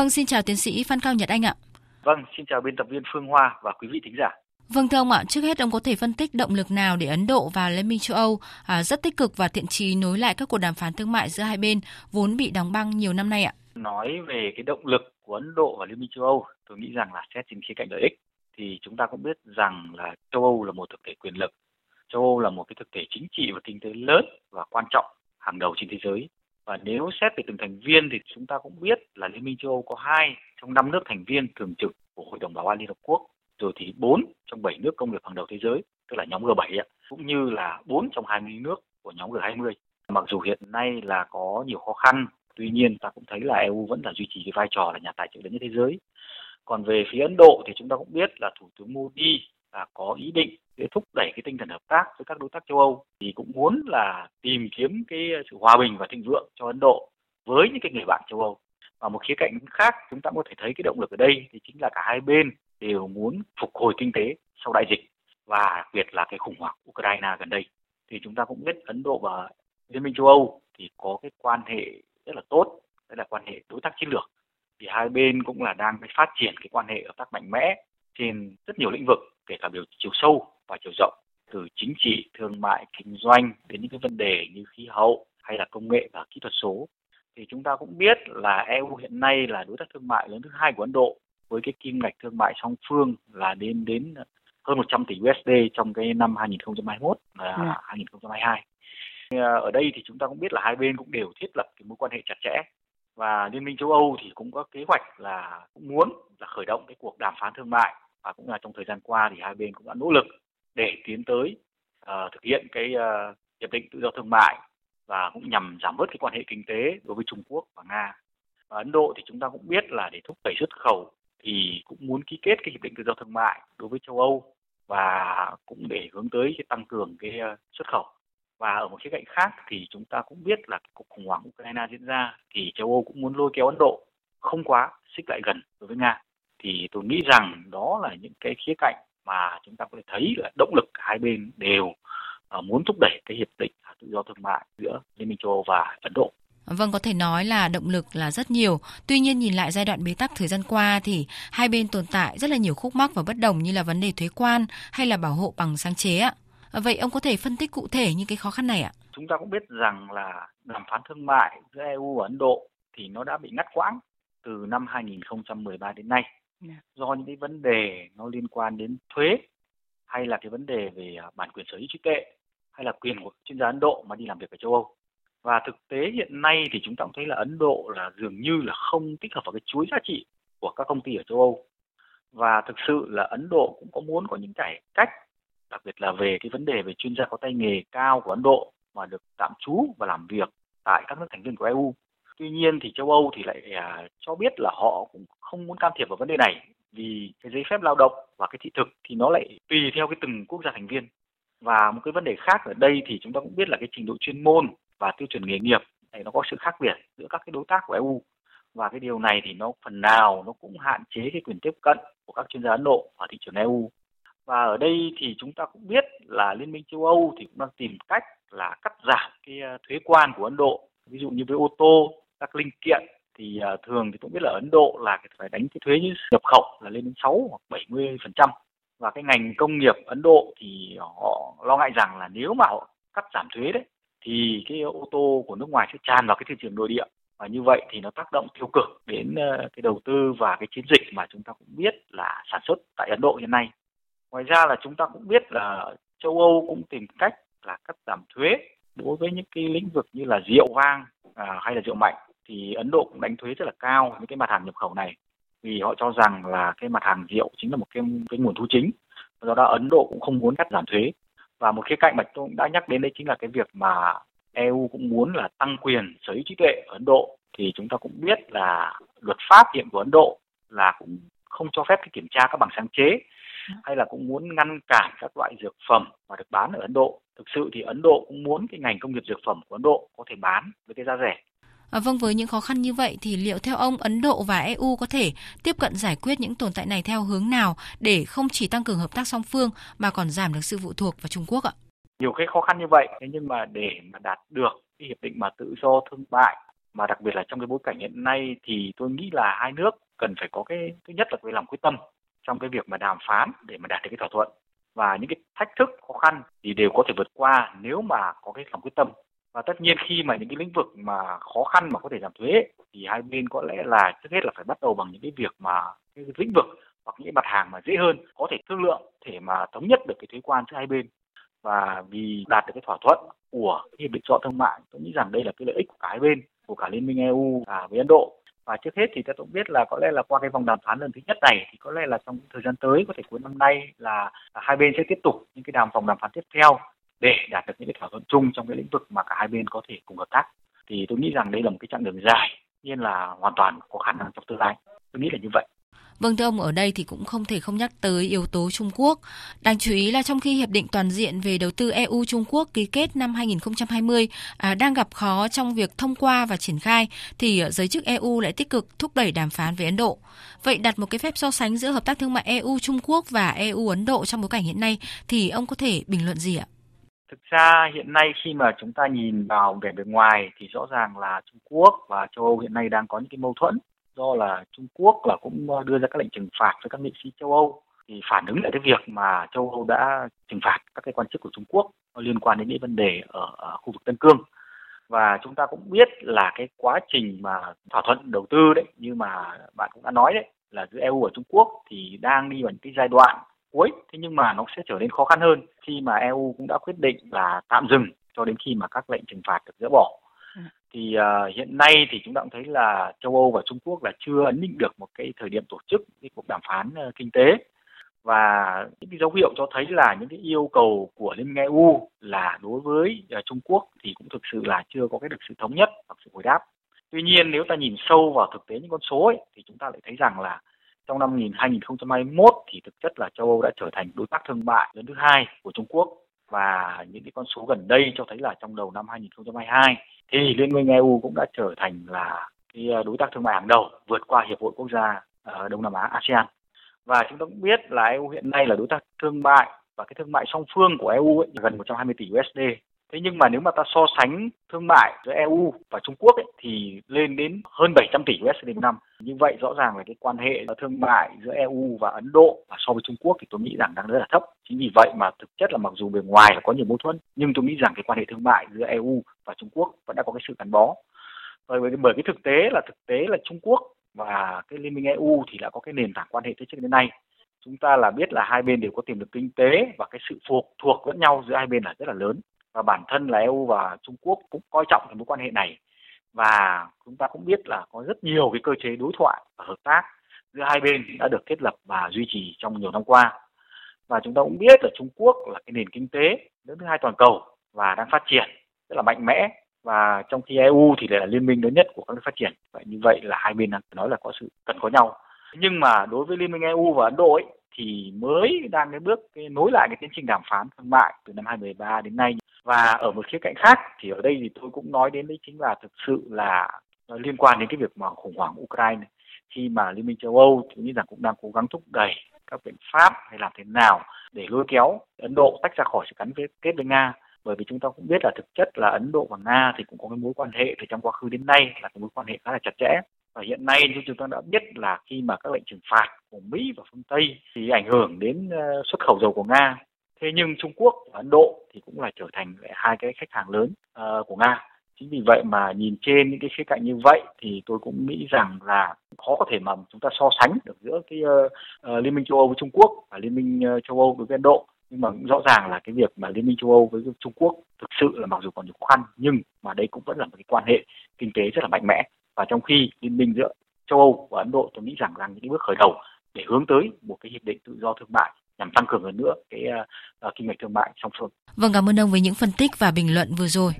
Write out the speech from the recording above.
Vâng, xin chào tiến sĩ Phan Cao Nhật Anh ạ. Vâng, xin chào biên tập viên Phương Hoa và quý vị thính giả. Vâng thưa ông ạ, trước hết ông có thể phân tích động lực nào để Ấn Độ và Liên minh châu Âu à, rất tích cực và thiện trí nối lại các cuộc đàm phán thương mại giữa hai bên vốn bị đóng băng nhiều năm nay ạ? Nói về cái động lực của Ấn Độ và Liên minh châu Âu, tôi nghĩ rằng là xét trên khía cạnh lợi ích thì chúng ta cũng biết rằng là châu Âu là một thực thể quyền lực, châu Âu là một cái thực thể chính trị và kinh tế lớn và quan trọng hàng đầu trên thế giới. Và nếu xét về từng thành viên thì chúng ta cũng biết là Liên minh châu Âu có hai trong năm nước thành viên thường trực của Hội đồng Bảo an Liên Hợp Quốc rồi thì bốn trong bảy nước công nghiệp hàng đầu thế giới, tức là nhóm G7 cũng như là bốn trong 20 nước của nhóm G20. Mặc dù hiện nay là có nhiều khó khăn, tuy nhiên ta cũng thấy là EU vẫn là duy trì cái vai trò là nhà tài trợ lớn nhất thế giới. Còn về phía Ấn Độ thì chúng ta cũng biết là Thủ tướng Modi là có ý định để thúc đẩy cái tinh thần hợp tác với các đối tác châu Âu thì cũng muốn là tìm kiếm cái sự hòa bình và thịnh vượng cho Ấn Độ với những cái người bạn châu Âu. Và một khía cạnh khác chúng ta có thể thấy cái động lực ở đây thì chính là cả hai bên đều muốn phục hồi kinh tế sau đại dịch và đặc biệt là cái khủng hoảng Ukraine gần đây thì chúng ta cũng biết Ấn Độ và Liên minh châu Âu thì có cái quan hệ rất là tốt, đấy là quan hệ đối tác chiến lược. Thì hai bên cũng là đang phát triển cái quan hệ hợp tác mạnh mẽ trên rất nhiều lĩnh vực, kể cả biểu chiều sâu và chiều rộng, từ chính trị, thương mại, kinh doanh đến những cái vấn đề như khí hậu hay là công nghệ và kỹ thuật số. Thì chúng ta cũng biết là EU hiện nay là đối tác thương mại lớn thứ hai của Ấn Độ với cái kim ngạch thương mại song phương là đến đến hơn 100 tỷ USD trong cái năm 2021 và. Dạ. 2022. Ở đây thì chúng ta cũng biết là hai bên cũng đều thiết lập cái mối quan hệ chặt chẽ và Liên minh châu Âu thì cũng có kế hoạch là cũng muốn là khởi động cái cuộc đàm phán thương mại và cũng là trong thời gian qua thì hai bên cũng đã nỗ lực để tiến tới uh, thực hiện cái uh, hiệp định tự do thương mại và cũng nhằm giảm bớt cái quan hệ kinh tế đối với Trung Quốc và Nga. Và Ấn Độ thì chúng ta cũng biết là để thúc đẩy xuất khẩu thì cũng muốn ký kết cái hiệp định tự do thương mại đối với châu Âu và cũng để hướng tới cái tăng cường cái ờ, xuất khẩu và ở một khía cạnh khác thì chúng ta cũng biết là cuộc khủng hoảng Ukraine diễn ra thì châu Âu cũng muốn lôi kéo Ấn Độ không quá xích lại gần đối với Nga thì tôi nghĩ rằng đó là những cái khía cạnh mà chúng ta có thể thấy là động lực hai bên đều ờ, muốn thúc đẩy cái hiệp định tự do thương mại giữa Liên minh châu Âu và Ấn Độ. Vâng, có thể nói là động lực là rất nhiều. Tuy nhiên nhìn lại giai đoạn bế tắc thời gian qua thì hai bên tồn tại rất là nhiều khúc mắc và bất đồng như là vấn đề thuế quan hay là bảo hộ bằng sáng chế ạ. Vậy ông có thể phân tích cụ thể những cái khó khăn này ạ? Chúng ta cũng biết rằng là đàm phán thương mại giữa EU và Ấn Độ thì nó đã bị ngắt quãng từ năm 2013 đến nay. Dạ. do những cái vấn đề nó liên quan đến thuế, hay là cái vấn đề về à, bản quyền sở hữu trí tuệ, hay là quyền của chuyên gia Ấn Độ mà đi làm việc ở châu Âu. Và thực tế hiện nay thì chúng ta cũng thấy là Ấn Độ là dường như là không tích hợp vào cái chuỗi giá trị của các công ty ở châu Âu. Và thực sự là Ấn Độ cũng có muốn có những cải cách, đặc biệt là về cái vấn đề về chuyên gia có tay nghề cao của Ấn Độ mà được tạm trú và làm việc tại các nước thành viên của EU. Tuy nhiên thì châu Âu thì lại à, cho biết là họ cũng không muốn can thiệp vào vấn đề này vì cái giấy phép lao động và cái thị thực thì nó lại tùy theo cái từng quốc gia thành viên. Và một cái vấn đề khác ở đây thì chúng ta cũng biết là cái trình độ chuyên môn và tiêu chuẩn nghề nghiệp này nó có sự khác biệt giữa các cái đối tác của EU và cái điều này thì nó phần nào nó cũng hạn chế cái quyền tiếp cận của các chuyên gia Ấn Độ ở thị trường EU và ở đây thì chúng ta cũng biết là Liên minh châu Âu thì cũng đang tìm cách là cắt giảm cái à, thuế quan của Ấn Độ. Ví dụ như với ô tô các linh kiện thì uh, thường thì cũng biết là Ấn Độ là phải đánh cái thuế như nhập khẩu là lên đến 6 hoặc 70 phần trăm. Và cái ngành công nghiệp Ấn Độ thì họ lo ngại rằng là nếu mà họ cắt giảm thuế đấy thì cái ô tô của nước ngoài sẽ tràn vào cái thị trường nội địa. Và như vậy thì nó tác động tiêu cực đến ờ, cái đầu tư và cái chiến dịch mà chúng ta cũng biết là sản xuất tại Ấn Độ hiện nay. Ngoài ra là chúng ta cũng biết là châu Âu cũng tìm cách là cắt giảm thuế đối với những cái lĩnh vực như là rượu vang à, hay là rượu mạnh thì Ấn Độ cũng đánh thuế rất là cao với cái mặt hàng nhập khẩu này. Vì họ cho rằng là cái mặt hàng rượu chính là một cái cái nguồn thu chính. Do đó Ấn Độ cũng không muốn cắt giảm thuế. Và một khía cạnh mà tôi cũng đã nhắc đến đấy chính là cái việc mà EU cũng muốn là tăng quyền sở hữu trí tuệ ở Ấn Độ. Thì chúng ta cũng biết là luật pháp hiện của Ấn Độ là cũng không cho phép cái kiểm tra các bằng sáng chế. Hay là cũng muốn ngăn cản các loại dược phẩm mà được bán ở Ấn Độ. Thực sự thì Ấn Độ cũng muốn cái ngành công nghiệp dược phẩm của Ấn Độ có thể bán với cái giá rẻ. À, vâng, với những khó khăn như vậy thì liệu theo ông Ấn Độ và EU có thể tiếp cận giải quyết những tồn tại này theo hướng nào để không chỉ tăng cường hợp tác song phương mà còn giảm được sự phụ thuộc vào Trung Quốc ạ? Nhiều cái khó khăn như vậy, thế nhưng mà để mà đạt được cái hiệp định mà tự do thương mại mà đặc biệt là trong cái bối cảnh hiện nay thì tôi nghĩ là hai nước cần phải có cái thứ nhất là cái lòng quyết tâm trong cái việc mà đàm phán để mà đạt được cái thỏa thuận và những cái thách thức khó khăn thì đều có thể vượt qua nếu mà có cái lòng quyết tâm và tất nhiên khi mà những cái lĩnh vực mà khó khăn mà có thể giảm thuế thì hai bên có lẽ là trước hết là phải bắt đầu bằng những cái việc mà cái lĩnh vực hoặc những mặt hàng mà dễ hơn, có thể thương lượng để mà thống nhất được cái thuế quan giữa hai bên. Và vì đạt được cái thỏa thuận của hiệp định tự thương mại, tôi nghĩ rằng đây là cái lợi ích của cả hai bên, của cả liên minh EU và với Ấn Độ. Và trước hết thì ta cũng biết là có lẽ là qua cái vòng đàm phán lần thứ nhất này thì có lẽ là trong thời gian tới, có thể cuối năm nay là hai bên sẽ tiếp tục những cái đàm, vòng đàm phán tiếp theo để đạt được những cái thỏa thuận chung trong cái lĩnh vực mà cả hai bên có thể cùng hợp tác thì tôi nghĩ rằng đây là một cái chặng đường dài nhiên là hoàn toàn có khả năng trong tương lai tôi nghĩ là như vậy Vâng thưa ông, ở đây thì cũng không thể không nhắc tới yếu tố Trung Quốc. Đáng chú ý là trong khi Hiệp định Toàn diện về đầu tư EU Trung Quốc ký kết năm 2020 à, đang gặp khó trong việc thông qua và triển khai, thì giới chức EU lại tích cực thúc đẩy đàm phán với Ấn Độ. Vậy đặt một cái phép so sánh giữa hợp tác thương mại EU Trung Quốc và EU Ấn Độ trong bối cảnh hiện nay thì ông có thể bình luận gì ạ? Thực ra hiện nay khi mà chúng ta nhìn vào vẻ bề ngoài thì rõ ràng là Trung Quốc và châu Âu hiện nay đang có những cái mâu thuẫn do là Trung Quốc là cũng ờ, đưa ra các lệnh trừng phạt với các nghị sĩ châu Âu. Thì phản ứng lại cái việc mà châu Âu đã trừng phạt các cái quan chức của Trung Quốc liên quan đến những vấn đề ở, ở khu vực Tân Cương. Và chúng ta cũng biết là cái quá trình mà thỏa thuận đầu tư đấy như mà bạn cũng đã nói đấy là giữa EU và Trung Quốc thì đang đi vào những cái giai đoạn cuối. Thế nhưng mà nó sẽ trở nên khó khăn hơn khi mà EU cũng đã quyết định là tạm dừng cho đến khi mà các lệnh trừng phạt được dỡ bỏ. Thì uh, hiện nay thì chúng ta cũng thấy là châu Âu và Trung Quốc là chưa ấn định được một cái thời điểm tổ chức cái cuộc đàm phán uh, kinh tế. Và những cái dấu hiệu cho thấy là những cái yêu cầu của Liên minh EU là đối với uh, Trung Quốc thì cũng thực sự là chưa có cái được sự thống nhất hoặc sự hồi đáp. Tuy nhiên nếu ta nhìn sâu vào thực tế những con số ấy, thì chúng ta lại thấy rằng là trong năm 2021 thì thực chất là châu Âu đã trở thành đối tác thương mại lớn thứ hai của Trung Quốc và những cái con số gần đây cho thấy là trong đầu năm 2022 thì Liên minh EU cũng đã trở thành là cái à, đối tác thương mại hàng đầu vượt qua Hiệp hội Quốc gia ở Đông Nam Á ASEAN. Và chúng ta cũng biết là EU hiện nay là đối tác thương mại và cái thương mại song phương của EU ấy, gần 120 tỷ USD. Thế nhưng mà nếu mà ta so sánh thương mại giữa EU và Trung Quốc ấy, thì lên đến hơn 700 tỷ USD một năm. Như vậy rõ ràng là cái quan hệ thương mại giữa EU và Ấn Độ và so với Trung Quốc thì tôi nghĩ rằng đang rất là thấp. Chính vì vậy mà thực chất là mặc dù bề ngoài là có nhiều mâu thuẫn nhưng tôi nghĩ rằng cái quan hệ thương mại giữa EU và Trung Quốc vẫn đã có cái sự gắn bó. Bởi bởi, cái thực tế là thực tế là Trung Quốc và cái Liên minh EU thì đã có cái nền tảng quan hệ từ trước đến nay. Chúng ta là biết là hai bên đều có tiềm lực kinh tế và cái sự phụ thuộc lẫn nhau giữa hai bên là rất là lớn và bản thân là EU và Trung Quốc cũng coi trọng cái mối quan hệ này. Và chúng ta cũng biết là có rất nhiều cái cơ chế đối thoại và hợp tác giữa hai bên đã được thiết lập và duy trì trong nhiều năm qua. Và chúng ta cũng biết là Trung Quốc là cái nền kinh tế lớn thứ hai toàn cầu và đang phát triển rất là mạnh mẽ. Và trong khi EU thì lại là liên minh lớn nhất của các nước phát triển. Vậy như vậy là hai bên đang nói là có sự cần có nhau. Nhưng mà đối với liên minh EU và Ấn Độ ấy, thì mới đang cái bước cái nối lại cái tiến trình đàm phán thương mại từ năm 2013 đến nay và ở một khía cạnh khác thì ở đây thì tôi cũng nói đến đấy chính là thực sự là liên quan đến cái việc mà khủng hoảng Ukraine. Khi mà Liên minh châu Âu tôi nghĩ rằng cũng đang cố gắng thúc đẩy các biện pháp hay làm thế nào để lôi kéo Ấn Độ tách ra khỏi sự gắn kết với Nga. Bởi vì chúng ta cũng biết là thực chất là Ấn Độ và Nga thì cũng có cái mối quan hệ từ trong quá khứ đến nay là cái mối quan hệ khá là chặt chẽ. Và hiện nay như chúng ta đã biết là khi mà các lệnh trừng phạt của Mỹ và phương Tây thì ảnh hưởng đến ờ, xuất khẩu dầu của Nga thế nhưng Trung Quốc và Ấn Độ thì cũng là trở thành hai cái khách hàng lớn uh, của Nga. Chính vì vậy mà nhìn trên những cái khía cạnh như vậy thì tôi cũng nghĩ rằng là khó có thể mà chúng ta so sánh được giữa cái uh, uh, liên minh châu Âu với Trung Quốc và liên minh uh, châu Âu đối với Ấn Độ. Nhưng mà cũng rõ ràng là cái việc mà liên minh châu Âu với Trung Quốc thực sự là mặc dù còn nhiều khó khăn nhưng mà đây cũng vẫn là một cái quan hệ kinh tế rất là mạnh mẽ. Và trong khi liên minh giữa châu Âu và Ấn Độ tôi nghĩ rằng là những cái bước khởi đầu để hướng tới một cái hiệp định tự do thương mại nhằm tăng cường hơn nữa cái uh, kinh mạch thương mại song phương. Vâng cảm ơn ông với những phân tích và bình luận vừa rồi.